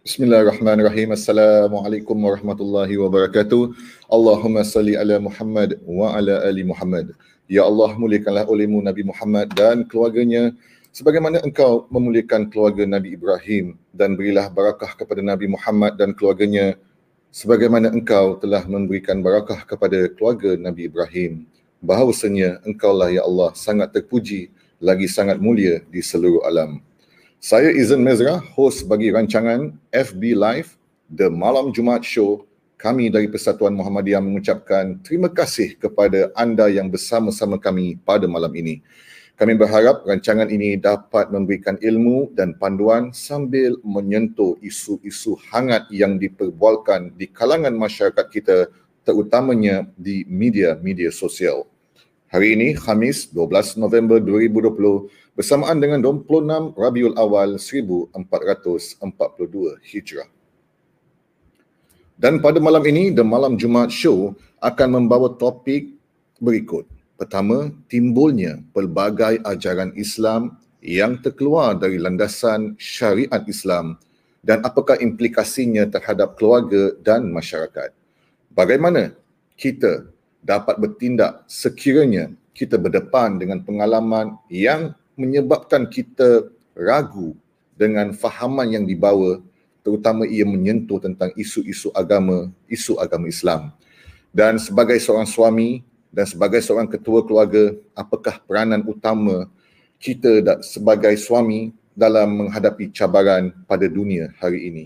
Bismillahirrahmanirrahim. Assalamualaikum warahmatullahi wabarakatuh. Allahumma salli ala Muhammad wa ala ali Muhammad. Ya Allah, muliakanlah olehmu Nabi Muhammad dan keluarganya sebagaimana engkau memuliakan keluarga Nabi Ibrahim dan berilah barakah kepada Nabi Muhammad dan keluarganya sebagaimana engkau telah memberikan barakah kepada keluarga Nabi Ibrahim. Bahawasanya engkaulah ya Allah sangat terpuji lagi sangat mulia di seluruh alam. Saya Izan Mezra, host bagi rancangan FB Live The Malam Jumaat Show. Kami dari Persatuan Muhammadiyah mengucapkan terima kasih kepada anda yang bersama-sama kami pada malam ini. Kami berharap rancangan ini dapat memberikan ilmu dan panduan sambil menyentuh isu-isu hangat yang diperbualkan di kalangan masyarakat kita terutamanya di media-media sosial. Hari ini, Khamis 12 November 2020, bersamaan dengan 26 Rabiul Awal 1442 Hijrah. Dan pada malam ini, The Malam Jumaat Show akan membawa topik berikut. Pertama, timbulnya pelbagai ajaran Islam yang terkeluar dari landasan syariat Islam dan apakah implikasinya terhadap keluarga dan masyarakat. Bagaimana kita dapat bertindak sekiranya kita berdepan dengan pengalaman yang menyebabkan kita ragu dengan fahaman yang dibawa terutama ia menyentuh tentang isu-isu agama, isu agama Islam. Dan sebagai seorang suami dan sebagai seorang ketua keluarga, apakah peranan utama kita sebagai suami dalam menghadapi cabaran pada dunia hari ini?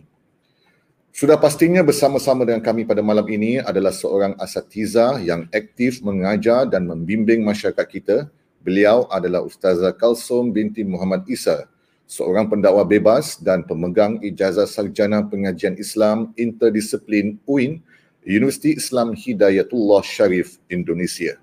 Sudah pastinya bersama-sama dengan kami pada malam ini adalah seorang asatiza yang aktif mengajar dan membimbing masyarakat kita Beliau adalah Ustazah Kalsum binti Muhammad Isa, seorang pendakwa bebas dan pemegang ijazah sarjana pengajian Islam interdisiplin UIN, Universiti Islam Hidayatullah Sharif Indonesia.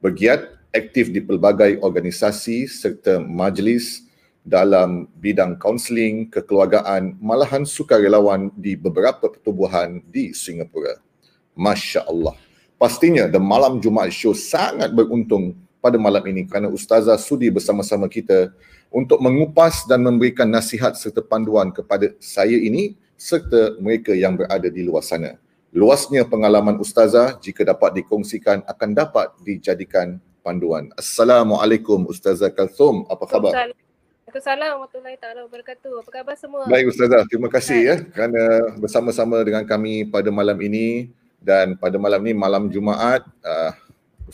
Bergiat aktif di pelbagai organisasi serta majlis dalam bidang kaunseling, kekeluargaan, malahan sukarelawan di beberapa pertubuhan di Singapura. Masya Allah. Pastinya The Malam Jumaat Show sangat beruntung pada malam ini kerana Ustazah sudi bersama-sama kita untuk mengupas dan memberikan nasihat serta panduan kepada saya ini serta mereka yang berada di luar sana. Luasnya pengalaman Ustazah jika dapat dikongsikan akan dapat dijadikan panduan. Assalamualaikum Ustazah Kalthum, apa khabar? Assalamualaikum warahmatullahi taala wabarakatuh. Apa khabar semua? Baik Ustazah, terima kasih ya kerana bersama-sama dengan kami pada malam ini dan pada malam ini malam Jumaat uh,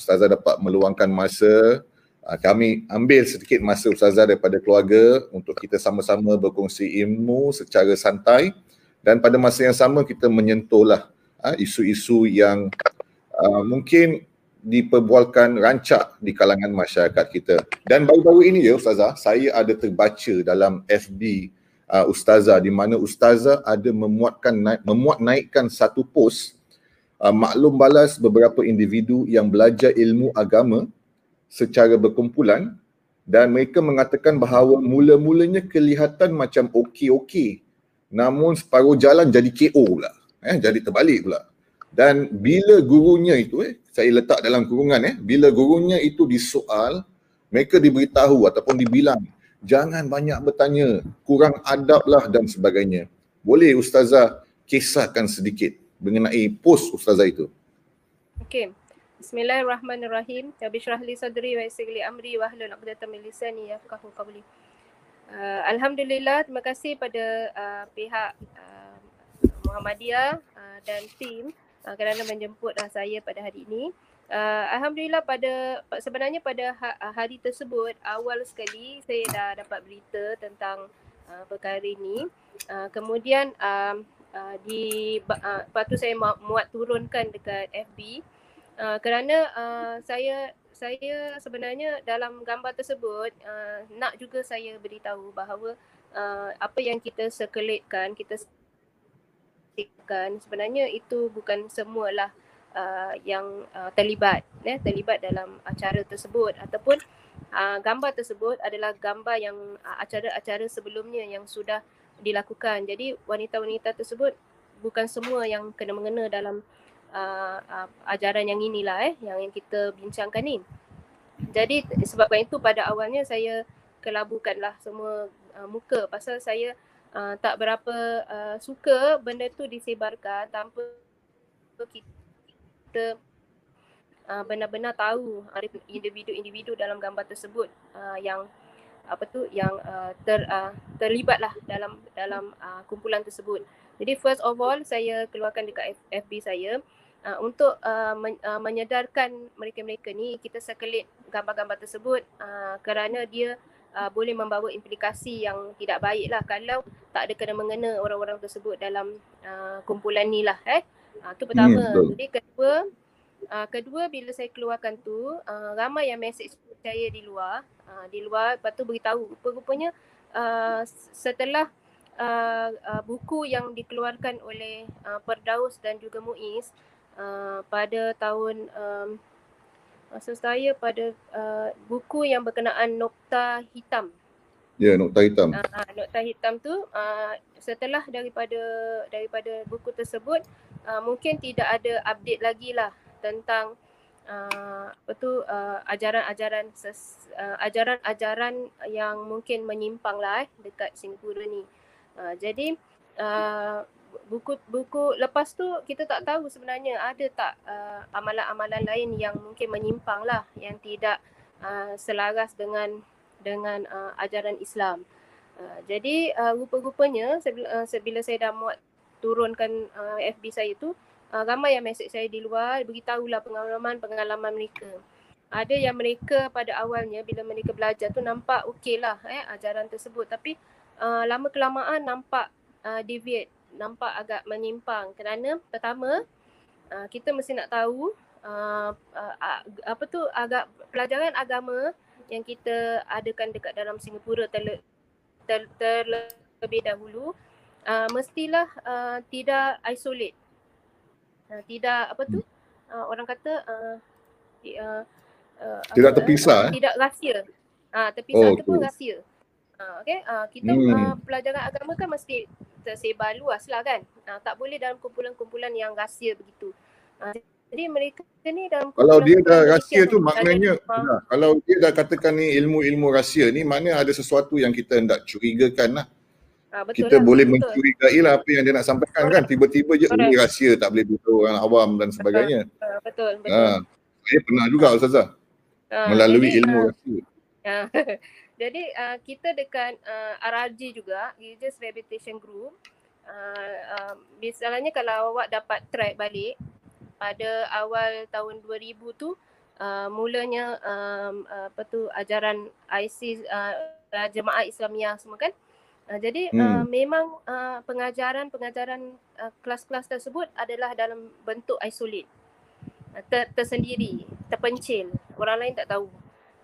Ustazah dapat meluangkan masa uh, kami ambil sedikit masa Ustazah daripada keluarga untuk kita sama-sama berkongsi ilmu secara santai dan pada masa yang sama kita menyentuhlah uh, isu-isu yang uh, mungkin diperbualkan rancak di kalangan masyarakat kita. Dan baru-baru ini ya Ustazah, saya ada terbaca dalam FB uh, Ustazah di mana Ustazah ada memuatkan naik, memuat naikkan satu post uh, maklum balas beberapa individu yang belajar ilmu agama secara berkumpulan dan mereka mengatakan bahawa mula-mulanya kelihatan macam okey-okey namun separuh jalan jadi KO pula eh jadi terbalik pula. Dan bila gurunya itu eh saya letak dalam kurungan eh bila gurunya itu disoal mereka diberitahu ataupun dibilang jangan banyak bertanya kurang adablah dan sebagainya. Boleh ustazah kisahkan sedikit mengenai post ustazah itu. Okey. Bismillahirrahmanirrahim. Ya bishrah li sadri wa yassir li amri wa hlul 'uqdatam min lisani yafqahu qawli. Uh, Alhamdulillah, terima kasih pada uh, pihak uh, Muhammadiyah uh, dan tim uh, kerana menjemput uh, saya pada hari ini. Uh, Alhamdulillah pada sebenarnya pada ha, hari tersebut awal sekali saya dah dapat berita tentang uh, perkara ini. Uh, kemudian uh, di uh, lepas tu saya muat turunkan dekat FB uh, kerana uh, saya saya sebenarnya dalam gambar tersebut uh, nak juga saya beritahu bahawa uh, apa yang kita sekelitkan kita sebenarnya itu bukan semualah uh, yang uh, terlibat ya terlibat dalam acara tersebut. Ataupun uh, gambar tersebut adalah gambar yang uh, acara-acara sebelumnya yang sudah dilakukan. Jadi wanita-wanita tersebut bukan semua yang kena mengena dalam uh, uh, ajaran yang inilah eh yang kita bincangkan ni. Jadi sebabkan itu pada awalnya saya kelabukanlah semua uh, muka pasal saya uh, tak berapa uh, suka benda tu disebarkan tanpa kita uh, benar-benar tahu ada individu-individu dalam gambar tersebut uh, yang apa tu yang uh, ter uh, terlibatlah dalam dalam uh, kumpulan tersebut. Jadi first of all saya keluarkan dekat FB saya uh, untuk uh, men, uh, menyedarkan mereka-mereka ni kita sekelit gambar-gambar tersebut uh, kerana dia uh, boleh membawa implikasi yang tidak baik lah kalau tak ada kena mengena orang-orang tersebut dalam uh, kumpulan ni lah eh. Uh, tu pertama. Hmm, Jadi kedua uh, kedua bila saya keluarkan tu uh, ramai yang message saya di luar uh, di luar lepas tu beritahu rupanya uh, setelah uh, uh, buku yang dikeluarkan oleh uh, Perdaus dan juga Muiz uh, pada tahun um, masa saya pada uh, buku yang berkenaan nokta hitam. Ya, yeah, nokta hitam. Uh, nokta hitam tu uh, setelah daripada daripada buku tersebut uh, mungkin tidak ada update lagi lah tentang uh, apa tu uh, ajaran-ajaran uh, ajaran-ajaran yang mungkin menyimpang lah eh, dekat Singapura ni. Uh, jadi uh, buku buku lepas tu kita tak tahu sebenarnya ada tak uh, amalan-amalan lain yang mungkin menyimpang lah yang tidak uh, selaras dengan dengan uh, ajaran Islam. Uh, jadi uh, rupa-rupanya sebila, uh, sebila saya dah muat turunkan uh, FB saya tu uh, ramai yang mesej saya di luar beritahulah pengalaman-pengalaman mereka. Ada yang mereka pada awalnya bila mereka belajar tu nampak okey lah eh, ajaran tersebut. Tapi uh, lama kelamaan nampak uh, deviate, nampak agak menyimpang. Kerana pertama uh, kita mesti nak tahu uh, uh, apa tu agak pelajaran agama yang kita adakan dekat dalam Singapura terlebih ter, ter, ter, dahulu uh, mestilah uh, tidak isolate uh, tidak apa tu? Uh, orang kata uh, uh, uh, tidak terpisah uh, tidak rahsia. Ah uh, terpisah oh, ataupun okay. rahsia. Uh, okey? Uh, kita hmm. uh, pelajaran agama kan mesti tersebar luas lah kan? Uh, tak boleh dalam kumpulan-kumpulan yang rahsia begitu. Uh, jadi mereka ni dalam kalau dia dah rahsia tu maknanya nah, kalau dia dah katakan ni ilmu-ilmu rahsia ni maknanya ada sesuatu yang kita hendak curigakan lah Ha, betul kita lah, boleh betul. mencurigai lah apa yang dia nak sampaikan kan? Tiba-tiba je ini rahsia tak boleh beritahu orang awam dan sebagainya. Betul betul, betul. Ha, saya pernah juga Ustazah. Ha, melalui jadi, ilmu uh, rahsia. ha, jadi uh, kita dekat uh, RRG juga Religious Rehabilitation Group. Uh, uh, misalnya kalau awak dapat track balik pada awal tahun 2000 tu uh, mulanya um, apa tu ajaran ISIS uh, jemaah Islamiah semua kan? Uh, jadi hmm. uh, memang uh, pengajaran-pengajaran uh, kelas-kelas tersebut adalah dalam bentuk isolate. Uh, ter- tersendiri, terpencil. Orang lain tak tahu.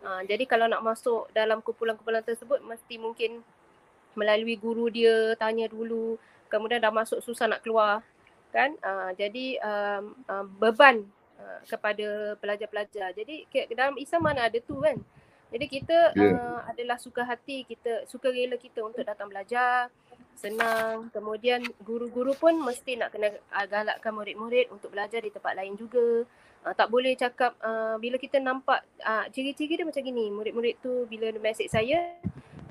Uh, jadi kalau nak masuk dalam kumpulan-kumpulan tersebut mesti mungkin melalui guru dia tanya dulu. Kemudian dah masuk susah nak keluar. kan? Uh, jadi um, uh, beban uh, kepada pelajar-pelajar. Jadi dalam Islam mana ada tu kan? Jadi kita yeah. uh, adalah suka hati kita, suka rela kita untuk datang belajar, senang. Kemudian guru-guru pun mesti nak kena uh, galakkan murid-murid untuk belajar di tempat lain juga. Uh, tak boleh cakap uh, bila kita nampak uh, ciri-ciri dia macam gini. Murid-murid tu bila mesej saya,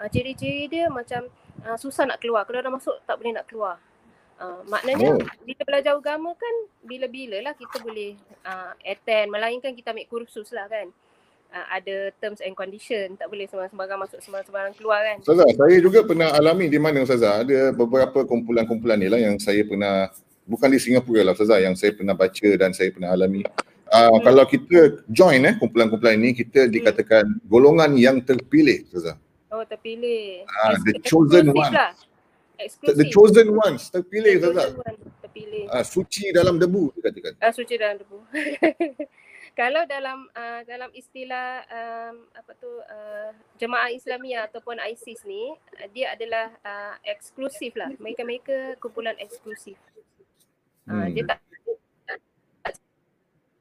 uh, ciri-ciri dia macam uh, susah nak keluar. Kalau dah masuk tak boleh nak keluar. Uh, maknanya oh. bila belajar agama kan bila-bila lah kita boleh uh, attend. Melainkan kita ambil kursus lah kan uh, ada terms and condition tak boleh sembarang-sembarang masuk sembarang-sembarang keluar kan? Ustazah saya juga pernah alami di mana Ustazah ada beberapa kumpulan-kumpulan ni lah yang saya pernah bukan di Singapura lah Ustazah yang saya pernah baca dan saya pernah alami. Uh, hmm. kalau kita join eh kumpulan-kumpulan ini kita hmm. dikatakan golongan yang terpilih Ustazah. Oh terpilih. Uh, the chosen one lah. The chosen ones terpilih Ustazah. terpilih. Uh, suci dalam debu dikatakan uh, suci dalam debu kalau dalam uh, dalam istilah um, apa tu uh, jemaah Islamia ataupun ISIS ni uh, dia adalah uh, eksklusif lah. Mereka mereka kumpulan eksklusif. Uh, hmm. dia tak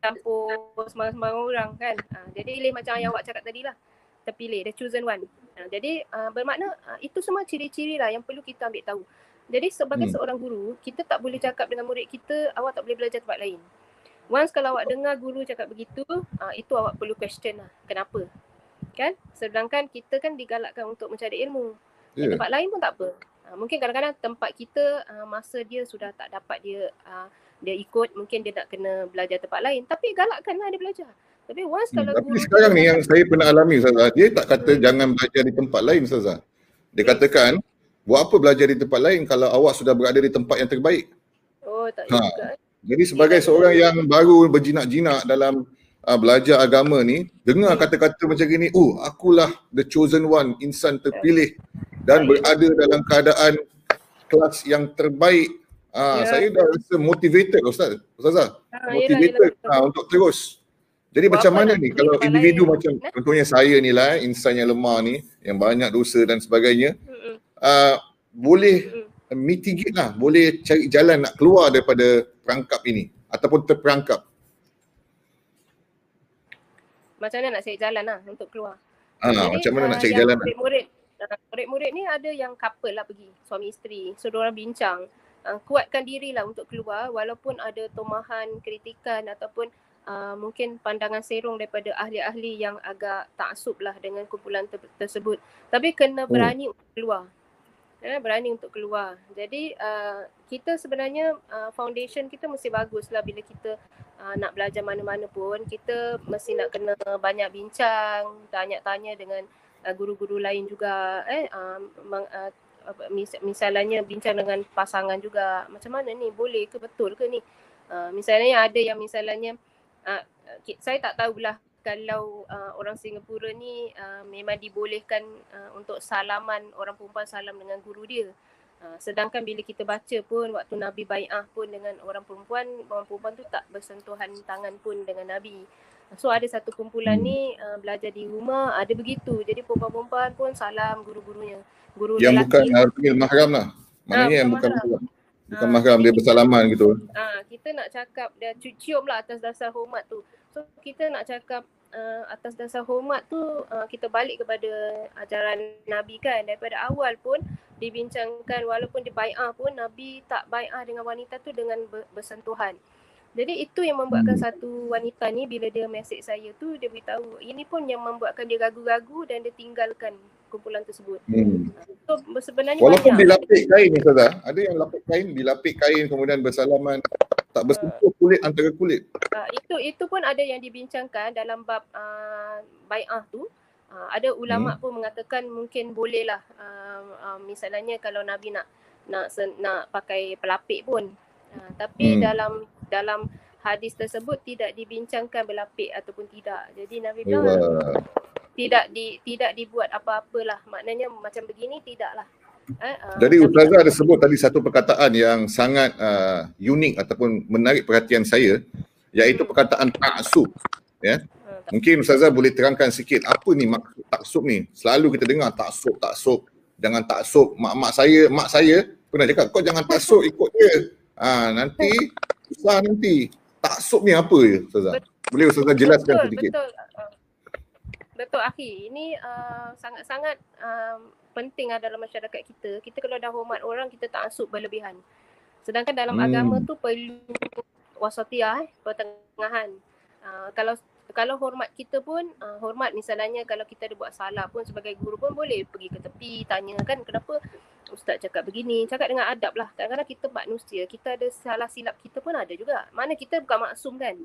campur sembarang-sembarang orang kan. Uh, jadi pilih macam yang awak cakap tadi lah. Terpilih the chosen one. Uh, jadi uh, bermakna uh, itu semua ciri-ciri lah yang perlu kita ambil tahu. Jadi sebagai hmm. seorang guru kita tak boleh cakap dengan murid kita awak tak boleh belajar tempat lain Once kalau awak dengar guru cakap begitu, uh, itu awak perlu question lah. Kenapa? Kan? Sedangkan kita kan digalakkan untuk mencari ilmu. Yeah. Di tempat lain pun tak apa. Uh, mungkin kadang-kadang tempat kita uh, masa dia sudah tak dapat dia uh, dia ikut mungkin dia nak kena belajar tempat lain tapi galakkanlah dia belajar. Tapi once hmm, kalau tapi sekarang ni yang saya pernah alami Ustazah, dia tak kata hmm. jangan belajar di tempat lain Ustazah. Dia hmm. katakan buat apa belajar di tempat lain kalau awak sudah berada di tempat yang terbaik. Oh tak ha. juga. Jadi sebagai seorang ya. yang baru berjinak-jinak dalam uh, belajar agama ni, dengar hmm. kata-kata macam gini, oh akulah the chosen one, insan terpilih dan berada dalam keadaan kelas yang terbaik. Uh, ya. Saya dah rasa motivated Ustaz. Ustazah. Ha, motivated yelah, yelah, uh, untuk terus. Jadi Buat macam mana ni kalau individu lain. macam contohnya saya ni lah insan yang lemah ni yang banyak dosa dan sebagainya uh, boleh Mm-mm. mitigate lah, boleh cari jalan nak keluar daripada perangkap ini ataupun terperangkap. Macam mana nak cari jalan lah untuk keluar? Ah, Jadi, macam mana uh, nak cari jalan? Murid-murid, murid-murid ni ada yang couple lah pergi, suami isteri. So, orang bincang. Uh, kuatkan diri lah untuk keluar walaupun ada tomahan, kritikan ataupun uh, mungkin pandangan serong daripada ahli-ahli yang agak taksub lah dengan kumpulan ter- tersebut. Tapi kena hmm. berani hmm. untuk keluar. Ya, berani untuk keluar. Jadi uh, kita sebenarnya uh, foundation kita mesti bagus lah bila kita uh, nak belajar mana-mana pun. Kita mesti nak kena banyak bincang, tanya-tanya dengan uh, guru-guru lain juga. Eh, uh, mang, uh, mis- misalnya bincang dengan pasangan juga. Macam mana ni? Boleh ke betul ke ni? Uh, misalnya ada yang misalnya uh, saya tak tahulah kalau uh, orang Singapura ni uh, memang dibolehkan uh, untuk salaman orang perempuan salam dengan guru dia. Uh, sedangkan bila kita baca pun waktu Nabi bai'ah pun dengan orang perempuan, orang perempuan tu tak bersentuhan tangan pun dengan Nabi. So ada satu kumpulan ni uh, belajar di rumah, ada begitu. Jadi perempuan-perempuan pun salam guru-gurunya. Guru yang bukan uh, mahram lah. Maknanya uh, yang bukan mahram. Bukan ha, mahram dia bersalaman gitu. Ah, ha, kita nak cakap dia cium lah atas dasar hormat tu. So kita nak cakap uh, atas dasar hormat tu uh, kita balik kepada ajaran Nabi kan daripada awal pun dibincangkan walaupun di bai'ah pun Nabi tak bai'ah dengan wanita tu dengan bersentuhan. Jadi itu yang membuatkan hmm. satu wanita ni bila dia mesej saya tu dia beritahu ini pun yang membuatkan dia ragu-ragu dan dia tinggalkan kumpulan tersebut. Hmm. So sebenarnya Walaupun banyak. dilapik kain ni Ustazah, ada yang lapik kain, dilapik kain kemudian bersalaman tak bersentuh uh, kulit antara kulit. Uh, itu itu pun ada yang dibincangkan dalam bab uh, bai'ah tu. Uh, ada ulama hmm. pun mengatakan mungkin bolehlah uh, uh, misalnya kalau Nabi nak nak nak pakai pelapik pun. Uh, tapi hmm. dalam dalam hadis tersebut tidak dibincangkan berlapik ataupun tidak. Jadi Nabi bilang tidak di tidak dibuat apa-apalah. Maknanya macam begini tidaklah. Eh, uh, Jadi Ustazah ada sebut tadi satu perkataan yang sangat uh, unik ataupun menarik perhatian saya iaitu hmm. perkataan taksub. Ya. Hmm, Mungkin Ustazah boleh terangkan sikit apa ni maksud taksub ni? Selalu kita dengar taksub, taksub. Jangan taksub. Mak-mak saya, mak saya pernah cakap kau jangan taksub ikut dia. Ha, nanti susah nanti. Taksub ni apa ya Ustazah? Boleh Ustazah jelaskan betul, sedikit? Betul, Betul Akhi, ini uh, sangat-sangat uh, penting lah dalam masyarakat kita. Kita kalau dah hormat orang, kita tak asuk berlebihan. Sedangkan dalam hmm. agama tu perlu wasatiyah, eh, pertengahan. Uh, kalau kalau hormat kita pun, uh, hormat misalnya kalau kita ada buat salah pun sebagai guru pun boleh pergi ke tepi, tanya kan kenapa ustaz cakap begini. Cakap dengan adab lah. Kadang-kadang kita manusia, kita ada salah silap kita pun ada juga. Mana kita bukan maksum kan.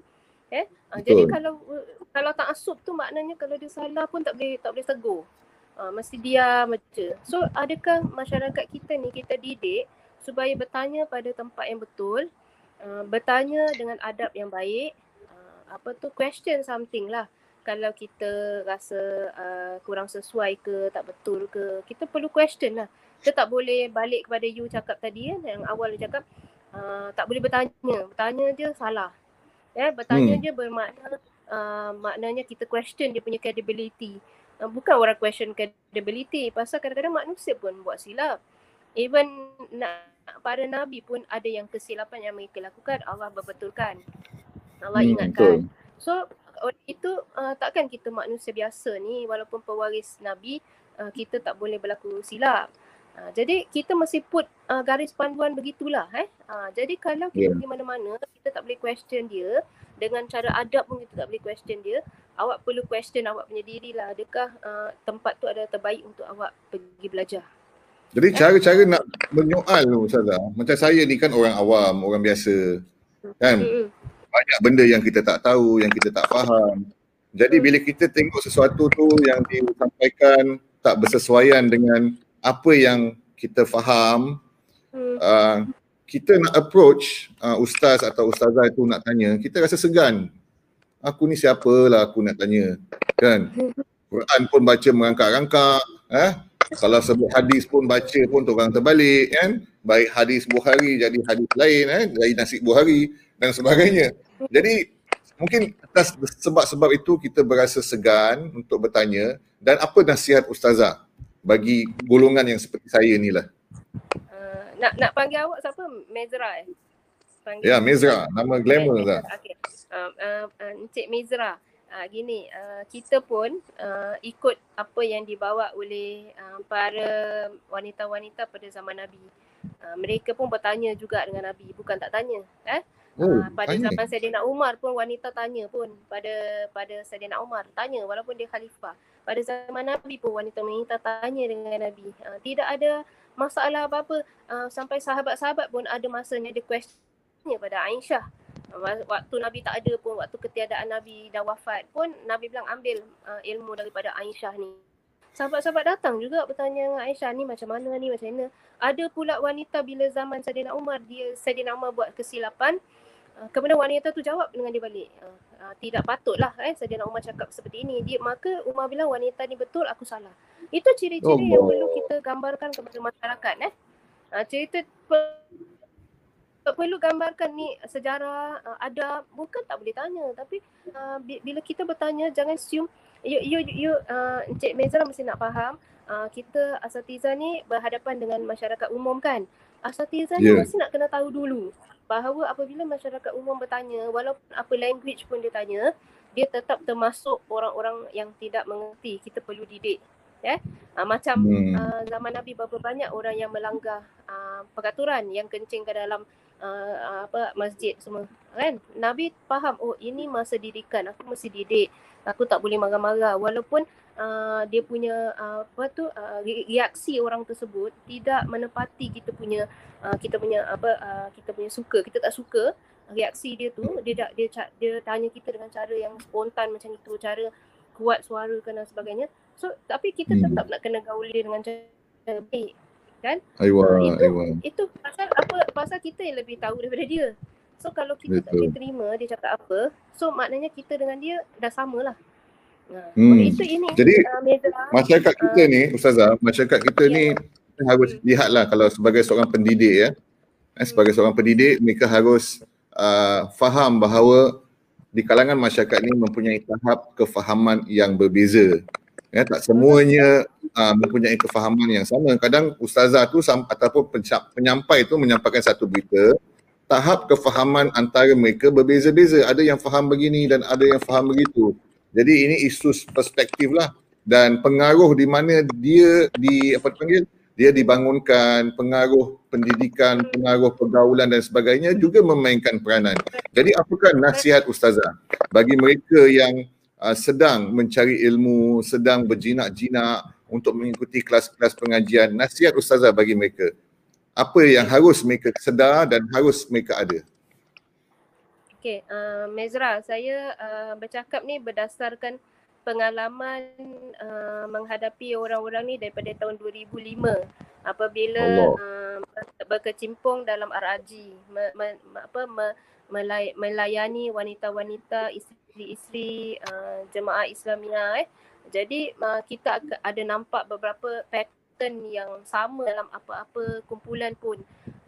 Eh? Uh, jadi kalau kalau tak asup tu maknanya kalau dia salah pun tak boleh tak boleh tegur. Uh, mesti diam aja. So adakah masyarakat kita ni kita didik supaya bertanya pada tempat yang betul, uh, bertanya dengan adab yang baik, uh, apa tu question something lah. Kalau kita rasa uh, kurang sesuai ke, tak betul ke, kita perlu question lah. Kita tak boleh balik kepada you cakap tadi kan, yang awal you cakap, uh, tak boleh bertanya. Bertanya je salah. Ya, bertanya hmm. je bermakna uh, maknanya kita question dia punya credibility. Uh, bukan orang question credibility pasal kadang-kadang manusia pun buat silap. Even nak para nabi pun ada yang kesilapan yang mereka lakukan Allah berbetulkan. Allah hmm, ingatkan. Betul. So itu uh, takkan kita manusia biasa ni walaupun pewaris nabi uh, kita tak boleh berlaku silap. Uh, jadi kita mesti put uh, garis panduan begitulah eh. Uh, jadi kalau kita yeah. pergi mana-mana kita tak boleh question dia dengan cara adab pun kita tak boleh question dia. Awak perlu question awak punya diri lah adakah uh, tempat tu adalah terbaik untuk awak pergi belajar. Jadi cara-cara nak menyoal tu Ustazah, macam saya ni kan orang awam, orang biasa. Kan? Mm-hmm. Banyak benda yang kita tak tahu, yang kita tak faham. Jadi bila kita tengok sesuatu tu yang disampaikan tak bersesuaian dengan apa yang kita faham, mm. uh, kita nak approach uh, ustaz atau ustazah itu nak tanya, kita rasa segan. Aku ni siapalah aku nak tanya. Kan? Quran pun baca merangkak-rangkak. Eh? Kalau sebut hadis pun baca pun orang terbalik kan. Baik hadis Bukhari jadi hadis lain eh. Jadi nasi Bukhari dan sebagainya. Jadi mungkin atas sebab-sebab itu kita berasa segan untuk bertanya dan apa nasihat ustazah bagi golongan yang seperti saya ni lah. Nak nak panggil awak siapa? Mezra eh? Panggil ya, Mezra. Nama glamour lah. Okay. Uh, uh, uh, Encik Mezra. Uh, gini, uh, kita pun uh, ikut apa yang dibawa oleh uh, para wanita-wanita pada zaman Nabi. Uh, mereka pun bertanya juga dengan Nabi, bukan tak tanya. Eh? Oh, uh, pada tanya. zaman Sayyidina Umar pun wanita tanya pun pada pada Sayyidina Umar. Tanya walaupun dia khalifah. Pada zaman Nabi pun wanita-wanita tanya dengan Nabi. Uh, tidak ada masalah apa-apa. Uh, sampai sahabat-sahabat pun ada masanya dia question pada Aisyah waktu Nabi tak ada pun waktu ketiadaan Nabi dah wafat pun Nabi bilang ambil uh, ilmu daripada Aisyah ni. Sahabat-sahabat datang juga bertanya dengan Aisyah ni macam mana ni macam mana. Ada pula wanita bila zaman Saidina Umar dia Saidina Umar buat kesilapan uh, kemudian wanita tu jawab dengan dia balik. Uh, uh, tidak patutlah eh Saidina Umar cakap seperti ini. Dia maka Umar bilang wanita ni betul aku salah. Itu ciri-ciri oh, yang perlu kita gambarkan kepada masyarakat eh. Uh, cerita perlu gambarkan ni sejarah uh, ada bukan tak boleh tanya tapi uh, bila kita bertanya jangan assume you you you uh, Encik Mezra mesti nak faham uh, kita asatiza ni berhadapan dengan masyarakat umum kan asatiza yeah. ni ya. mesti nak kena tahu dulu bahawa apabila masyarakat umum bertanya walaupun apa language pun dia tanya dia tetap termasuk orang-orang yang tidak mengerti kita perlu didik ya yeah? uh, macam hmm. uh, zaman Nabi berapa banyak orang yang melanggar uh, peraturan yang kencing ke dalam uh, apa masjid semua kan? Nabi faham oh ini masa didikan aku mesti didik. Aku tak boleh marah-marah. Walaupun uh, dia punya uh, apa tu uh, reaksi orang tersebut tidak menepati kita punya uh, kita punya apa uh, kita punya suka kita tak suka reaksi dia tu. Dia tak dia, dia dia tanya kita dengan cara yang spontan macam itu cara kuat suara dan sebagainya. So tapi kita hmm. tetap nak kena gaul dia dengan cara baik kan aywa uh, itu, aywa itu pasal apa pasal kita yang lebih tahu daripada dia so kalau kita Betul. tak boleh terima dia cakap apa so maknanya kita dengan dia dah samalah Nah, hmm. itu ini jadi uh, masyarakat kita uh, ni ustazah masyarakat kita ya. ni kita harus hmm. lihatlah kalau sebagai seorang pendidik ya eh, sebagai seorang pendidik mereka harus uh, faham bahawa di kalangan masyarakat ni mempunyai tahap kefahaman yang berbeza ya tak semuanya uh, mempunyai kefahaman yang sama. Kadang ustazah tu ataupun penyampai tu menyampaikan satu berita tahap kefahaman antara mereka berbeza-beza. Ada yang faham begini dan ada yang faham begitu. Jadi ini isu perspektif lah. Dan pengaruh di mana dia di apa dipanggil dia dibangunkan pengaruh pendidikan pengaruh pergaulan dan sebagainya juga memainkan peranan. Jadi apakah nasihat ustazah bagi mereka yang uh, sedang mencari ilmu, sedang berjinak-jinak untuk mengikuti kelas-kelas pengajian, nasihat ustazah bagi mereka. Apa yang harus mereka sedar dan harus mereka ada? Okey, uh, Mezra, saya uh, bercakap ni berdasarkan pengalaman uh, menghadapi orang-orang ni daripada tahun 2005 apabila uh, berkecimpung dalam RAG me, me, apa me, melayani wanita-wanita isteri isteri-isteri uh, jemaah Islamiah eh. Jadi uh, kita ada nampak beberapa pattern yang sama dalam apa-apa kumpulan pun.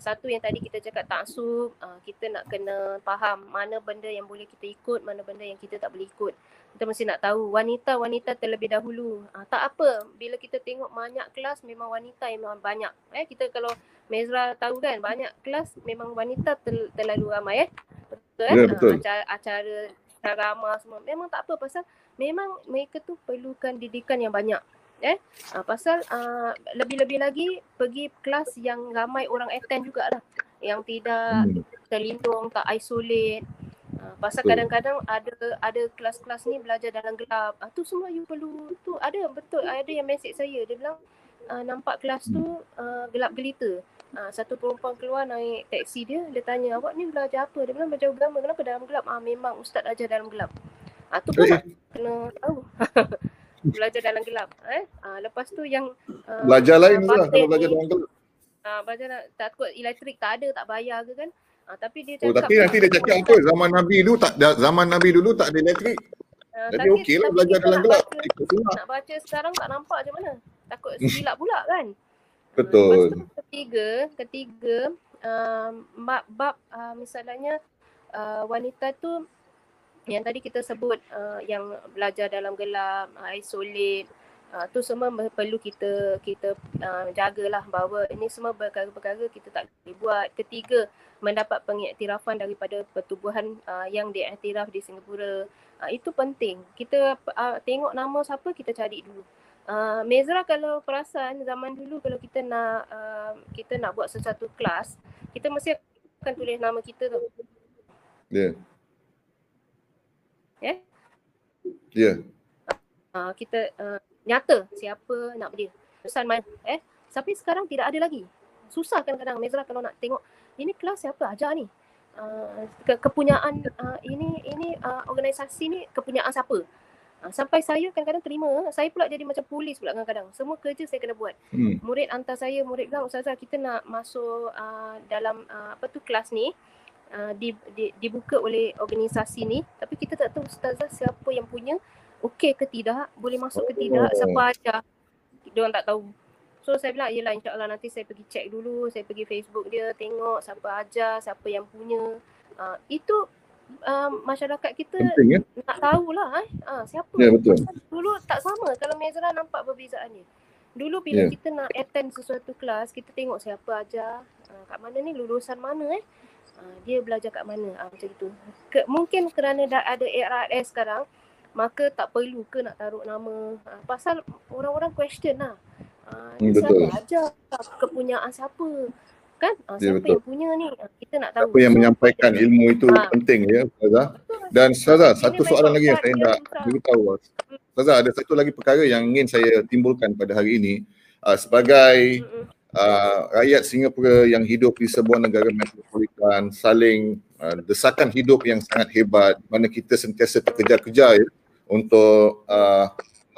Satu yang tadi kita cakap taksub, uh, kita nak kena faham mana benda yang boleh kita ikut, mana benda yang kita tak boleh ikut. Kita mesti nak tahu wanita-wanita terlebih dahulu. Uh, tak apa, bila kita tengok banyak kelas memang wanita yang memang banyak. Eh kita kalau Mezra tahu kan banyak kelas memang wanita tel- terlalu ramai eh. Betul eh? Ya, betul. Uh, acara, acara ramah semua. Memang tak apa pasal memang mereka tu perlukan didikan yang banyak. Eh uh, pasal uh, lebih-lebih lagi pergi kelas yang ramai orang attend jugalah. Yang tidak hmm. terlindung tak isolate. Uh, pasal kadang-kadang ada ada kelas-kelas ni belajar dalam gelap. Uh, tu semua you perlu tu ada betul. Ada yang message saya dia bilang uh, nampak kelas tu uh, gelap gelita. Uh, satu perempuan keluar naik teksi dia, dia tanya awak ni belajar apa? Dia bilang belajar agama. Kenapa dalam gelap? Ah memang ustaz ajar dalam gelap. Ah tu pun eh. kena tahu. belajar dalam gelap eh. Ah lepas tu yang uh, belajar lain lah kalau belajar dalam gelap. Ah belajar takut elektrik tak ada tak bayar ke kan? Ah tapi dia oh, cakap Oh tapi nanti dia cakap apa? Zaman Nabi dulu tak zaman Nabi dulu tak ada elektrik. Uh, Jadi okey lah belajar dalam gelap. Baca, nak baca sekarang tak nampak macam mana. Takut silap pula kan. Betul. Lepas tu ketiga, ketiga um, bab, bab uh, misalnya uh, wanita tu yang tadi kita sebut uh, yang belajar dalam gelap, uh, isolate, uh, tu semua perlu kita kita uh, jagalah bahawa ini semua perkara-perkara kita tak boleh buat. Ketiga, mendapat pengiktirafan daripada pertubuhan uh, yang diiktiraf di Singapura. Uh, itu penting. Kita uh, tengok nama siapa kita cari dulu. Uh, Mezra kalau perasan zaman dulu kalau kita nak uh, kita nak buat sesuatu kelas, kita mesti akan tulis nama kita tu. Ya. Yeah. Ya? Yeah? Ya. Yeah. Uh, kita uh, nyata siapa nak dia. Pesan mana? Eh, tapi sekarang tidak ada lagi. Susah kan kadang Mezra kalau nak tengok ini kelas siapa ajar ni. Uh, ke- kepunyaan uh, ini ini uh, organisasi ni kepunyaan siapa? Uh, sampai saya kadang-kadang terima, saya pula jadi macam polis pula kadang-kadang. Semua kerja saya kena buat. Hmm. Murid hantar saya, murid bilang ustazah kita nak masuk uh, dalam uh, apa tu kelas ni. Uh, di, di, dibuka oleh organisasi ni tapi kita tak tahu ustazah siapa yang punya okey ke tidak boleh masuk ke tidak oh. siapa aja dia orang tak tahu so saya bilang yalah insyaallah nanti saya pergi check dulu saya pergi Facebook dia tengok siapa aja siapa yang punya uh, itu uh, masyarakat kita Penting, ya? nak tahulah eh uh, siapa ya, betul. dulu tak sama kalau Mezra nampak perbezaan ni dulu bila yeah. kita nak attend sesuatu kelas kita tengok siapa aja uh, kat mana ni lulusan mana eh Ah, dia belajar kat mana uh, macam itu. Ke, mungkin kerana dah ada ARS sekarang maka tak perlu ke nak taruh nama uh, pasal orang-orang question lah. Uh, betul. Siapa ajar kepunyaan siapa kan? Uh, siapa betul. yang punya ni? kita nak tahu. Siapa yang menyampaikan ilmu itu uh, penting ya Ustazah. Dan Ustazah satu soalan lagi yang saya nak beritahu. Ustazah ada satu lagi perkara yang ingin saya timbulkan pada hari ini uh, sebagai uh, rakyat Singapura yang hidup di sebuah negara metropolitan saling uh, desakan hidup yang sangat hebat mana kita sentiasa terkejar-kejar ya, untuk uh,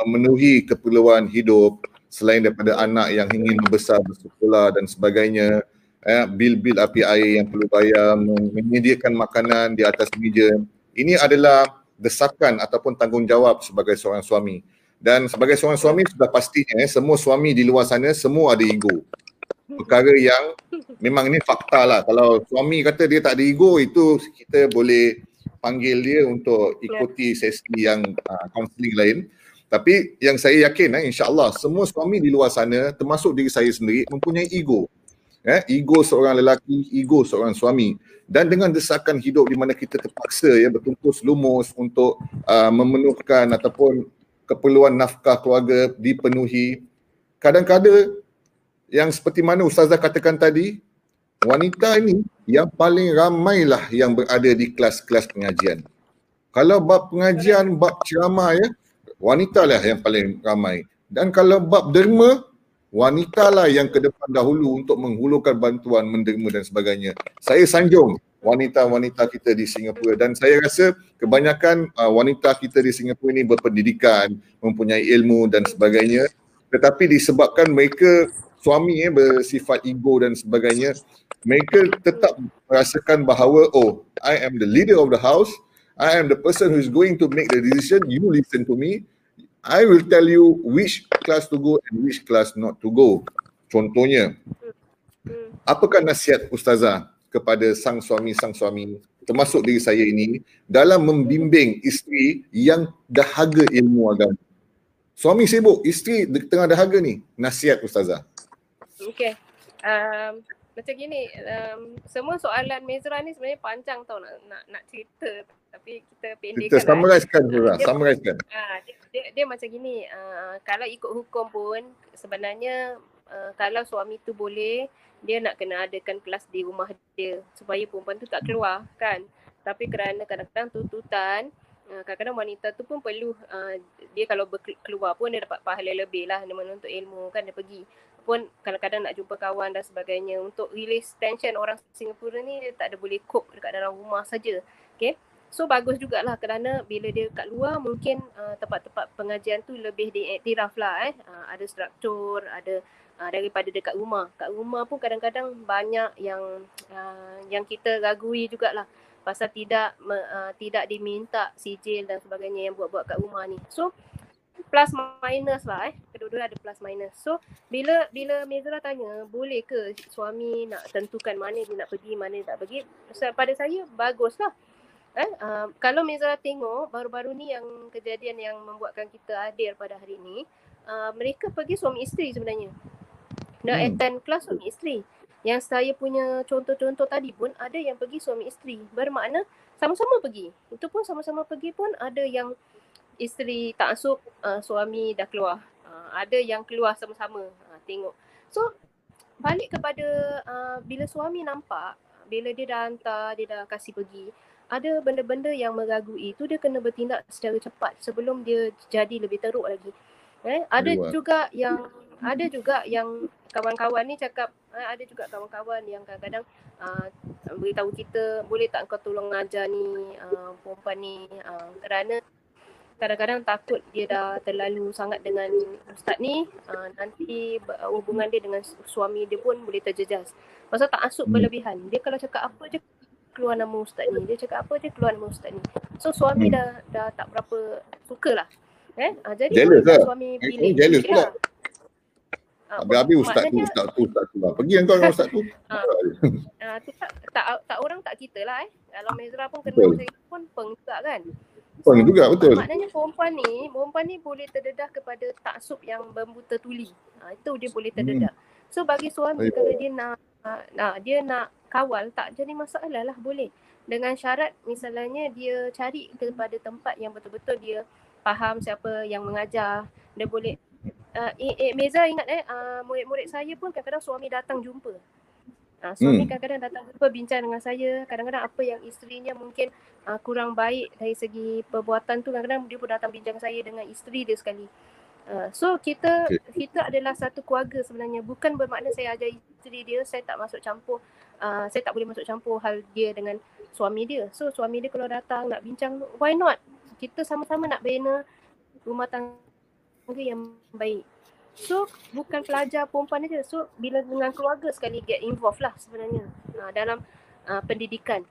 memenuhi keperluan hidup selain daripada anak yang ingin membesar bersekolah dan sebagainya eh, bil-bil api air yang perlu bayar menyediakan makanan di atas meja ini adalah desakan ataupun tanggungjawab sebagai seorang suami dan sebagai seorang suami sudah pastinya eh, semua suami di luar sana semua ada ego perkara yang memang ini fakta lah. Kalau suami kata dia tak ada ego, itu kita boleh panggil dia untuk ikuti sesi yang kaunseling uh, lain. Tapi yang saya yakin eh, insyaAllah semua suami di luar sana termasuk diri saya sendiri mempunyai ego. Eh, ego seorang lelaki, ego seorang suami. Dan dengan desakan hidup di mana kita terpaksa ya bertungkus lumus untuk uh, memenuhkan ataupun keperluan nafkah keluarga dipenuhi. Kadang-kadang yang seperti mana Ustazah katakan tadi, wanita ini yang paling ramailah yang berada di kelas-kelas pengajian. Kalau bab pengajian, bab ceramah ya, wanita lah yang paling ramai. Dan kalau bab derma, wanita lah yang ke depan dahulu untuk menghulurkan bantuan, menderma dan sebagainya. Saya sanjung wanita-wanita kita di Singapura dan saya rasa kebanyakan uh, wanita kita di Singapura ini berpendidikan, mempunyai ilmu dan sebagainya. Tetapi disebabkan mereka suami eh, bersifat ego dan sebagainya mereka tetap merasakan bahawa oh I am the leader of the house I am the person who is going to make the decision you listen to me I will tell you which class to go and which class not to go. Contohnya apakah nasihat ustazah kepada sang suami sang suami termasuk diri saya ini dalam membimbing isteri yang dahaga ilmu agama? Suami sibuk isteri tengah dahaga ni. Nasihat ustazah. Okay. Um, macam gini, um, semua soalan Mezra ni sebenarnya panjang tau nak nak, nak cerita tapi kita pendekkan. Kita summarizekan lah. Dia, summarizekan. Uh, dia, dia, dia, macam gini, uh, kalau ikut hukum pun sebenarnya uh, kalau suami tu boleh, dia nak kena adakan kelas di rumah dia supaya perempuan tu tak keluar kan. Tapi kerana kadang-kadang tuntutan, Uh, kadang-kadang wanita tu pun perlu uh, dia kalau keluar pun dia dapat pahala lebih lah dia menuntut ilmu kan dia pergi pun kadang-kadang nak jumpa kawan dan sebagainya untuk release tension orang Singapura ni dia tak ada boleh cope dekat dalam rumah saja. Okay. So bagus jugalah kerana bila dia kat luar mungkin uh, tempat-tempat pengajian tu lebih diiktiraf lah eh. Uh, ada struktur, ada uh, daripada dekat rumah. Kat rumah pun kadang-kadang banyak yang uh, yang kita ragui jugalah pasal tidak uh, tidak diminta sijil dan sebagainya yang buat-buat kat rumah ni. So plus minus lah eh. Kedua-dua ada plus minus. So bila bila Mezra tanya boleh ke suami nak tentukan mana dia nak pergi, mana dia tak pergi. Pada saya bagus lah. Eh, uh, kalau Mezra tengok baru-baru ni yang kejadian yang membuatkan kita hadir pada hari ini, uh, mereka pergi suami isteri sebenarnya. Nak hmm. attend kelas suami isteri. Yang saya punya contoh-contoh tadi pun ada yang pergi suami isteri. Bermakna sama-sama pergi. Itu pun sama-sama pergi pun ada yang isteri tak masuk, uh, suami dah keluar. Uh, ada yang keluar sama-sama. Uh, tengok. So balik kepada uh, bila suami nampak, bila dia dah hantar, dia dah kasih pergi ada benda-benda yang meragui itu dia kena bertindak secara cepat sebelum dia jadi lebih teruk lagi. Eh, ada Luar. juga yang ada juga yang kawan-kawan ni cakap eh, ada juga kawan-kawan yang kadang-kadang uh, beritahu kita boleh tak kau tolong ajar ni uh, perempuan ni uh, kerana kadang-kadang takut dia dah terlalu sangat dengan ustaz ni uh, nanti hubungan dia dengan suami dia pun boleh terjejas. Pasal tak masuk hmm. berlebihan. Dia kalau cakap apa je keluar nama ustaz ni. Dia cakap apa dia keluar nama ustaz ni. So suami hmm. dah dah tak berapa suka lah. Eh? Ha, jadi jealous lah. suami pilih. Oh, jealous pula. Ha, Habis-habis ustaz tu, ustaz tu, ustaz tu lah. Pergi yang kau dengan ustaz tu. ha. ha, tu tak, tak, tak, orang tak kita lah eh. Kalau Mezra pun kena betul. pun peng juga kan. Peng so, juga betul. Maknanya perempuan ni, perempuan ni boleh terdedah kepada taksub yang berbuta tuli. Ha, itu dia boleh terdedah. Hmm. So bagi suami Ayuh. kalau dia nak, nak dia nak kawal tak jadi masalah lah boleh dengan syarat misalnya dia cari kepada tempat yang betul-betul dia faham siapa yang mengajar dia boleh uh, eh, eh, Meza ingat eh uh, murid-murid saya pun kadang-kadang suami datang jumpa uh, suami hmm. kadang-kadang datang jumpa bincang dengan saya kadang-kadang apa yang isterinya mungkin uh, kurang baik dari segi perbuatan tu kadang-kadang dia pun datang bincang saya dengan isteri dia sekali. Uh, so kita okay. kita adalah satu keluarga sebenarnya. Bukan bermakna saya ajar isteri dia saya tak masuk campur uh, saya tak boleh masuk campur hal dia dengan suami dia. So suami dia kalau datang nak bincang why not? Kita sama-sama nak bina rumah tangga yang baik so bukan pelajar perempuan aja so bila dengan keluarga sekali get involved lah sebenarnya uh, dalam uh, pendidikan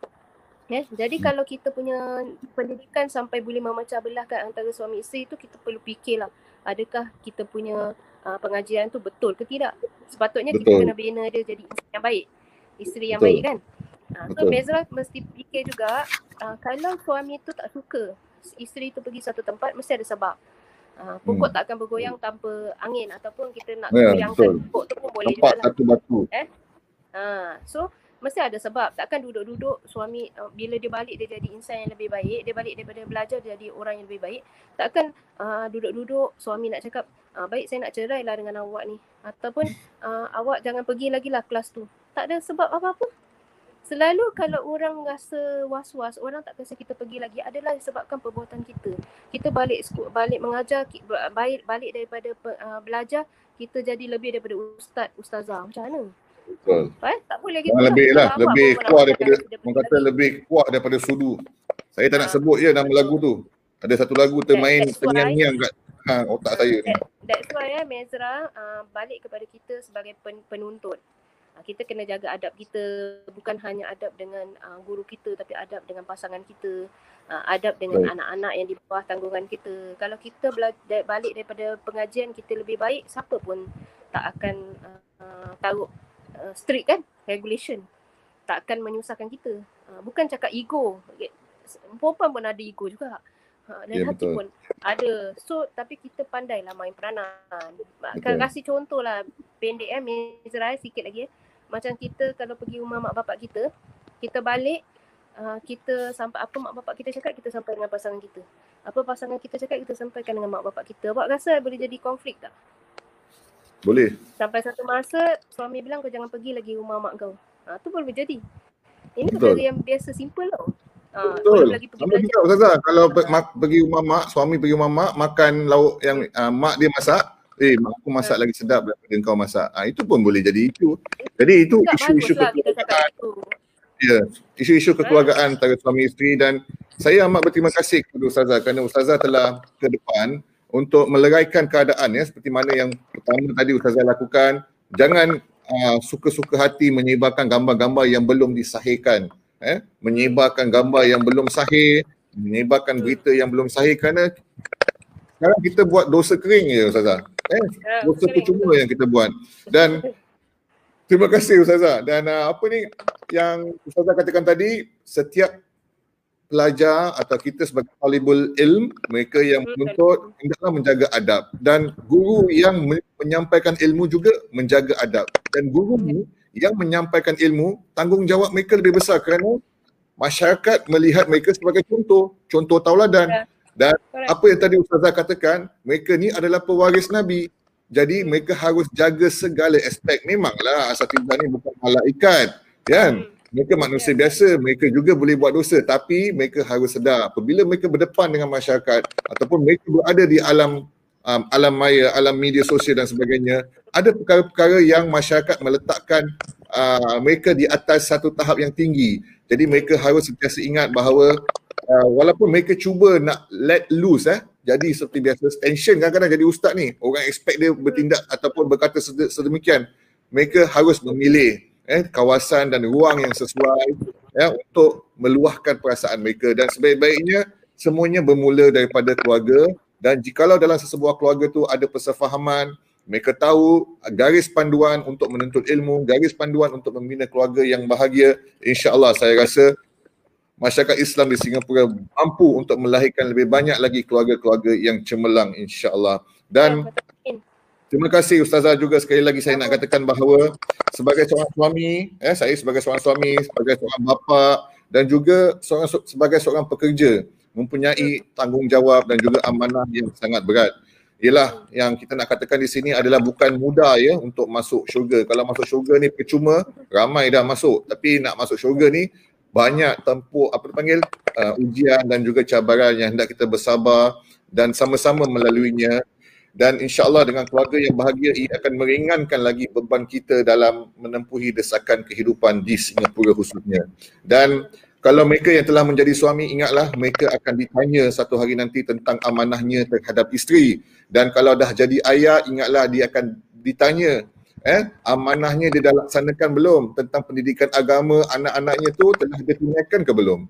Yeah. Jadi hmm. kalau kita punya pendidikan sampai boleh memecah belahkan antara suami isteri itu kita perlu fikirlah adakah kita punya uh, pengajian tu betul ke tidak. Sepatutnya betul. kita kena bina dia jadi isteri yang baik. Isteri yang betul. baik kan. Uh, so Mezra mesti fikir juga uh, kalau suami tu tak suka isteri tu pergi satu tempat mesti ada sebab. Uh, pokok hmm. tak akan bergoyang tanpa angin ataupun kita nak ya, goyangkan pokok tu pun boleh juga lah. satu batu. Eh? Uh, so mesti ada sebab takkan duduk-duduk suami uh, bila dia balik dia jadi insan yang lebih baik dia balik daripada belajar dia jadi orang yang lebih baik takkan uh, duduk-duduk suami nak cakap uh, baik saya nak cerai lah dengan awak ni ataupun uh, awak jangan pergi lagi lah kelas tu tak ada sebab apa-apa selalu kalau orang rasa was-was orang tak kasi kita pergi lagi adalah disebabkan perbuatan kita kita balik balik mengajar balik balik daripada uh, belajar kita jadi lebih daripada ustaz ustazah macam mana Betul. Eh, tak boleh gitu. Lebih lah, lebih kuat daripada orang kata lebih kuat daripada sudu. Saya tak ha. nak ah. sebut je nama lagu tu. Ada satu lagu termain terngiang-ngiang kat ha, otak saya. That, that's why ya, Mezra uh, balik kepada kita sebagai pen, penuntut. Uh, kita kena jaga adab kita bukan hanya adab dengan uh, guru kita tapi adab dengan pasangan kita. Uh, adab dengan baik. anak-anak yang di bawah tanggungan kita. Kalau kita bela- balik daripada pengajian kita lebih baik, siapa pun tak akan uh, taruh uh, strict kan regulation tak akan menyusahkan kita uh, bukan cakap ego perempuan pun ada ego juga dan ya, hati betul. pun ada so tapi kita pandailah main peranan akan kasih contoh lah pendek eh Mizrael sikit lagi eh. Macam kita kalau pergi rumah mak bapak kita kita balik Uh, kita sampai apa mak bapak kita cakap kita sampai dengan pasangan kita. Apa pasangan kita cakap kita sampaikan dengan mak bapak kita. Awak rasa boleh jadi konflik tak? Boleh. Sampai satu masa suami bilang kau jangan pergi lagi rumah mak kau. Ha, tu boleh jadi. Ini Betul. perkara yang biasa simple tau. Uh, Betul. Sama juga Ustazah. Kalau pergi rumah mak, suami pergi rumah mak, makan lauk yang uh, mak dia masak, eh mak aku masak lagi sedap daripada kau masak. Ah itu pun boleh jadi itu. Jadi itu isu-isu lah kekeluargaan. Ya, isu-isu kekeluargaan antara suami isteri dan saya amat berterima kasih kepada Ustazah kerana Ustazah telah ke depan untuk meleraikan keadaan ya seperti mana yang pertama tadi Ustazah lakukan. Jangan uh, suka-suka hati menyebarkan gambar-gambar yang belum disahihkan. Eh, menyebarkan gambar yang belum sahih, menyebarkan berita yang belum sahih kerana sekarang kita buat dosa kering je Ustazah. Eh, ya, dosa percuma yang kita buat. Dan terima kasih Ustazah. Dan uh, apa ni yang Ustazah katakan tadi, setiap pelajar atau kita sebagai talibul ilm, mereka yang menuntut hendaklah menjaga adab. Dan guru yang menyampaikan ilmu juga menjaga adab. Dan guru yang menyampaikan ilmu, tanggungjawab mereka lebih besar kerana masyarakat melihat mereka sebagai contoh, contoh tauladan. Ya. Dan Correct. apa yang tadi Ustazah katakan, mereka ni adalah pewaris Nabi. Jadi mereka harus jaga segala aspek. Memanglah asatizah ni bukan malaikat. Kan? Hmm. Mereka manusia yeah. biasa, mereka juga boleh buat dosa. Tapi mereka harus sedar apabila mereka berdepan dengan masyarakat ataupun mereka berada di alam um, alam maya, alam media sosial dan sebagainya, ada perkara-perkara yang masyarakat meletakkan uh, mereka di atas satu tahap yang tinggi. Jadi mereka harus sentiasa ingat bahawa uh, walaupun mereka cuba nak let loose eh. Jadi seperti biasa tension kadang-kadang jadi ustaz ni. Orang expect dia bertindak ataupun berkata sedemikian. Mereka harus memilih eh kawasan dan ruang yang sesuai ya untuk meluahkan perasaan mereka. Dan sebaik-baiknya semuanya bermula daripada keluarga. Dan jikalau dalam sesebuah keluarga tu ada persefahaman mereka tahu garis panduan untuk menuntut ilmu, garis panduan untuk membina keluarga yang bahagia. InsyaAllah saya rasa masyarakat Islam di Singapura mampu untuk melahirkan lebih banyak lagi keluarga-keluarga yang cemerlang insya-Allah. Dan terima kasih ustazah juga sekali lagi saya nak katakan bahawa sebagai seorang suami, eh saya sebagai seorang suami, sebagai seorang bapa dan juga seorang sebagai seorang pekerja mempunyai tanggungjawab dan juga amanah yang sangat berat. Ialah yang kita nak katakan di sini adalah bukan mudah ya untuk masuk syurga. Kalau masuk syurga ni percuma, ramai dah masuk. Tapi nak masuk syurga ni banyak tempuh apa dipanggil uh, ujian dan juga cabaran yang hendak kita bersabar dan sama-sama melaluinya. Dan insyaallah dengan keluarga yang bahagia ia akan meringankan lagi beban kita dalam menempuhi desakan kehidupan di Singapura khususnya. Dan kalau mereka yang telah menjadi suami ingatlah mereka akan ditanya satu hari nanti tentang amanahnya terhadap isteri. Dan kalau dah jadi ayah ingatlah dia akan ditanya eh amanahnya dia dah laksanakan belum? Tentang pendidikan agama anak-anaknya tu telah ditunaikan ke belum?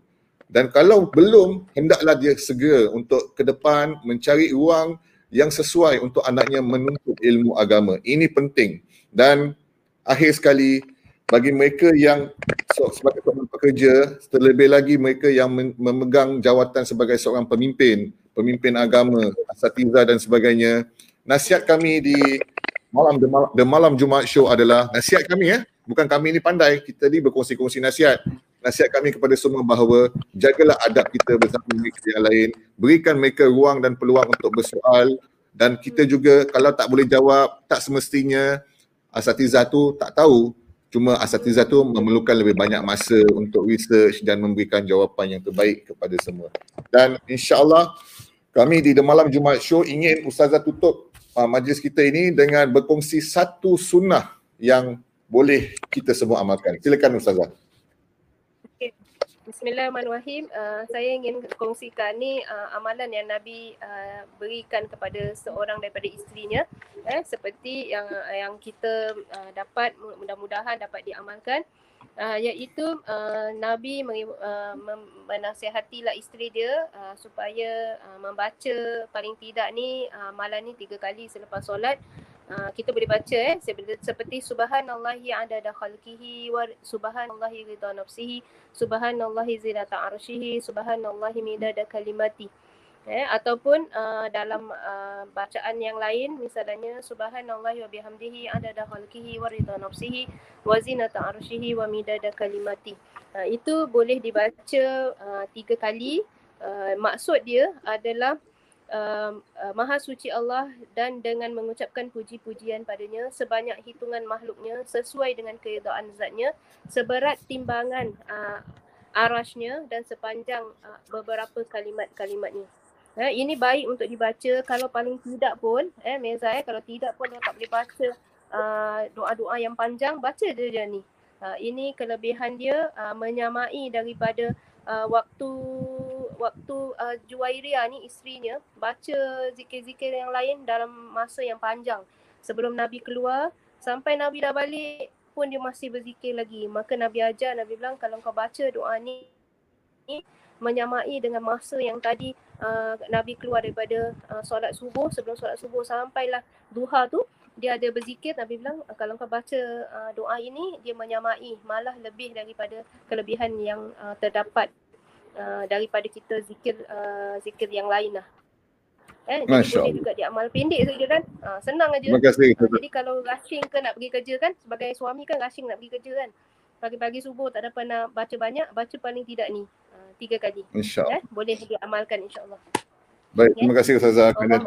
Dan kalau belum hendaklah dia segera untuk ke depan mencari ruang yang sesuai untuk anaknya menuntut ilmu agama. Ini penting. Dan akhir sekali bagi mereka yang sebagai seorang pekerja terlebih lagi mereka yang memegang jawatan sebagai seorang pemimpin pemimpin agama asatiza dan sebagainya nasihat kami di malam the, malam the malam Jumaat show adalah nasihat kami ya. Bukan kami ni pandai, kita ni berkongsi-kongsi nasihat. Nasihat kami kepada semua bahawa jagalah adab kita bersama mereka yang lain. Berikan mereka ruang dan peluang untuk bersoal. Dan kita juga kalau tak boleh jawab, tak semestinya asatiza tu tak tahu. Cuma asatiza tu memerlukan lebih banyak masa untuk research dan memberikan jawapan yang terbaik kepada semua. Dan insyaAllah kami di The Malam Jumaat Show ingin Ustazah tutup uh, majlis kita ini dengan berkongsi satu sunnah yang boleh kita semua amalkan. Silakan Ustazah. Okay. Bismillahirrahmanirrahim. Uh, saya ingin kongsikan ni uh, amalan yang Nabi uh, berikan kepada seorang daripada isterinya eh, seperti yang yang kita uh, dapat mudah-mudahan dapat diamalkan uh, iaitu uh, Nabi uh, menasihatilah isteri dia uh, supaya uh, membaca paling tidak ni uh, malam ni tiga kali selepas solat. Uh, kita boleh baca eh seperti subhanallahi adada khalqihi wa subhanallahi ridha nafsihi subhanallahi zinata arsyihi subhanallahi midada kalimati eh ataupun uh, dalam uh, bacaan yang lain misalnya subhanallahi wa bihamdihi adada khalqihi wa ridha nafsihi wa zinata arsyihi wa midada kalimati uh, itu boleh dibaca uh, tiga kali uh, maksud dia adalah uh, uh, maha suci Allah dan dengan mengucapkan puji-pujian padanya sebanyak hitungan makhluknya sesuai dengan keridaan zatnya seberat timbangan uh, arasnya dan sepanjang uh, beberapa kalimat-kalimatnya. Eh, ini baik untuk dibaca kalau paling tidak pun eh Meza eh kalau tidak pun tak boleh baca uh, doa-doa yang panjang baca je dia ni. Uh, ini kelebihan dia uh, menyamai daripada uh, waktu waktu uh, Juwairia ni isterinya baca zikir-zikir yang lain dalam masa yang panjang sebelum Nabi keluar sampai Nabi dah balik pun dia masih berzikir lagi. Maka Nabi ajar, Nabi bilang kalau kau baca doa ni, ni menyamai dengan masa yang tadi uh, Nabi keluar daripada uh, solat subuh, sebelum solat subuh sampailah duha tu, dia ada berzikir, Nabi bilang kalau kau baca uh, doa ini, dia menyamai malah lebih daripada kelebihan yang uh, terdapat uh, daripada kita zikir uh, zikir yang lain lah. Eh, Masya boleh juga diamal pendek saja kan. Ha, senang aja. Terima kasih. Ha, jadi kalau rushing ke nak pergi kerja kan, sebagai suami kan rushing nak pergi kerja kan. Pagi-pagi subuh tak dapat nak baca banyak, baca paling tidak ni. Tiga kali. InsyaAllah. Eh, boleh diamalkan insyaAllah. Baik, terima kasih Ustazah kerana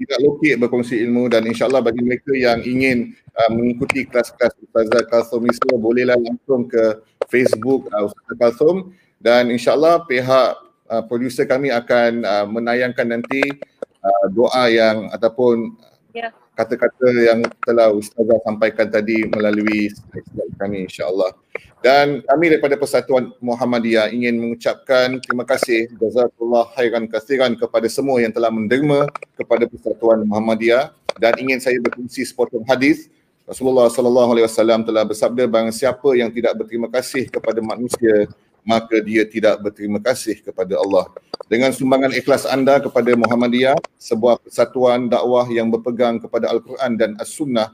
tidak lokit berkongsi ilmu dan insyaAllah bagi mereka yang ingin uh, mengikuti kelas-kelas Ustazah Kalsum Isra bolehlah langsung ke Facebook uh, Ustazah Kalsum dan insyaAllah pihak uh, producer kami akan uh, menayangkan nanti uh, doa yang ataupun yeah. Kata-kata yang telah ustazah sampaikan tadi melalui slide kami insyaallah. Dan kami daripada Persatuan Muhammadiyah ingin mengucapkan terima kasih jazakallah khairan katsiran kepada semua yang telah menderma kepada Persatuan Muhammadiyah dan ingin saya berkongsi sepotong hadis Rasulullah sallallahu alaihi wasallam telah bersabda barang siapa yang tidak berterima kasih kepada manusia maka dia tidak berterima kasih kepada Allah. Dengan sumbangan ikhlas anda kepada Muhammadiyah, sebuah persatuan dakwah yang berpegang kepada Al-Quran dan As-Sunnah,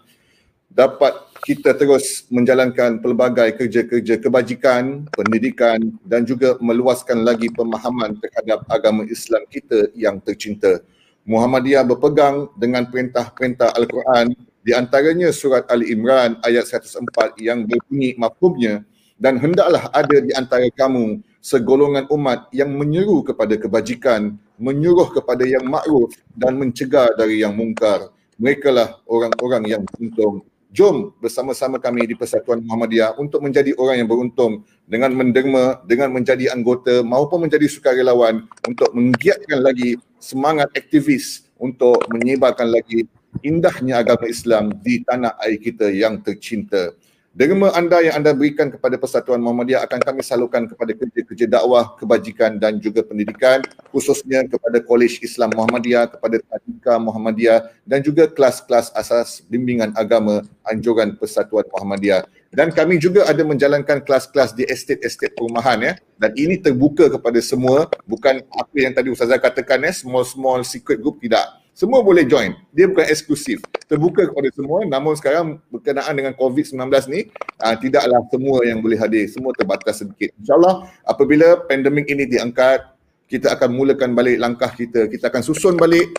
dapat kita terus menjalankan pelbagai kerja-kerja kebajikan, pendidikan dan juga meluaskan lagi pemahaman terhadap agama Islam kita yang tercinta. Muhammadiyah berpegang dengan perintah-perintah Al-Quran di antaranya surat Ali Imran ayat 104 yang berbunyi mafhumnya dan hendaklah ada di antara kamu segolongan umat yang menyeru kepada kebajikan, menyuruh kepada yang makruf dan mencegah dari yang mungkar. Mereka lah orang-orang yang beruntung. Jom bersama-sama kami di Persatuan Muhammadiyah untuk menjadi orang yang beruntung dengan menderma, dengan menjadi anggota maupun menjadi sukarelawan untuk menggiatkan lagi semangat aktivis untuk menyebarkan lagi indahnya agama Islam di tanah air kita yang tercinta. Derma anda yang anda berikan kepada Persatuan Muhammadiyah akan kami salurkan kepada kerja-kerja dakwah, kebajikan dan juga pendidikan khususnya kepada Kolej Islam Muhammadiyah, kepada Tadika Muhammadiyah dan juga kelas-kelas asas bimbingan agama anjuran Persatuan Muhammadiyah. Dan kami juga ada menjalankan kelas-kelas di estate-estate perumahan ya. Dan ini terbuka kepada semua, bukan apa yang tadi Ustazah katakan ya, small-small secret group tidak. Semua boleh join. Dia bukan eksklusif. Terbuka kepada semua. Namun sekarang berkenaan dengan COVID-19 ni, uh, tidaklah semua yang boleh hadir. Semua terbatas sedikit. InsyaAllah apabila pandemik ini diangkat, kita akan mulakan balik langkah kita. Kita akan susun balik,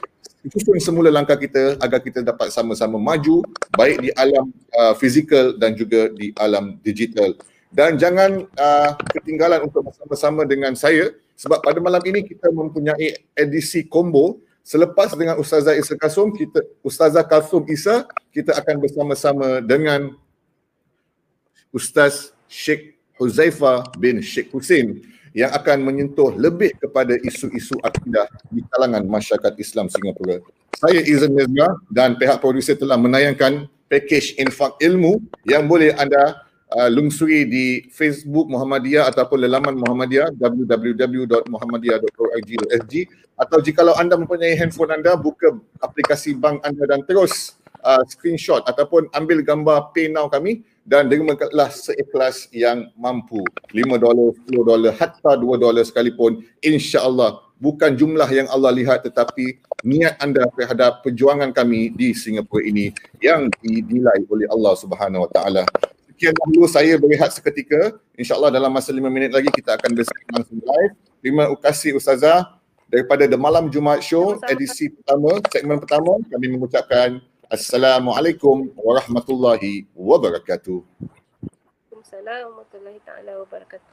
susun semula langkah kita agar kita dapat sama-sama maju baik di alam uh, fizikal dan juga di alam digital. Dan jangan uh, ketinggalan untuk bersama-sama dengan saya sebab pada malam ini kita mempunyai edisi combo Selepas dengan Ustazah Isa Kasum, kita Ustazah Kasum Isa, kita akan bersama-sama dengan Ustaz Sheikh Huzaifa bin Sheikh Hussein yang akan menyentuh lebih kepada isu-isu akidah di kalangan masyarakat Islam Singapura. Saya Izan Mirza dan pihak produser telah menayangkan package infak ilmu yang boleh anda uh, lungsuri di Facebook Muhammadiyah ataupun lelaman Muhammadiyah www.muhammadiyah.org.sg atau jikalau anda mempunyai handphone anda buka aplikasi bank anda dan terus uh, screenshot ataupun ambil gambar pay now kami dan dermakanlah seikhlas yang mampu. 5 dolar 10 dolar hatta 2 dolar sekalipun insya-Allah. Bukan jumlah yang Allah lihat tetapi niat anda terhadap perjuangan kami di Singapura ini yang dinilai oleh Allah Subhanahu Wa Taala sekian dahulu saya berehat seketika. InsyaAllah dalam masa lima minit lagi kita akan bersama langsung live. Terima kasih Ustazah daripada The Malam Jumaat Show edisi pertama, segmen pertama kami mengucapkan Assalamualaikum warahmatullahi wabarakatuh. Assalamualaikum warahmatullahi wabarakatuh.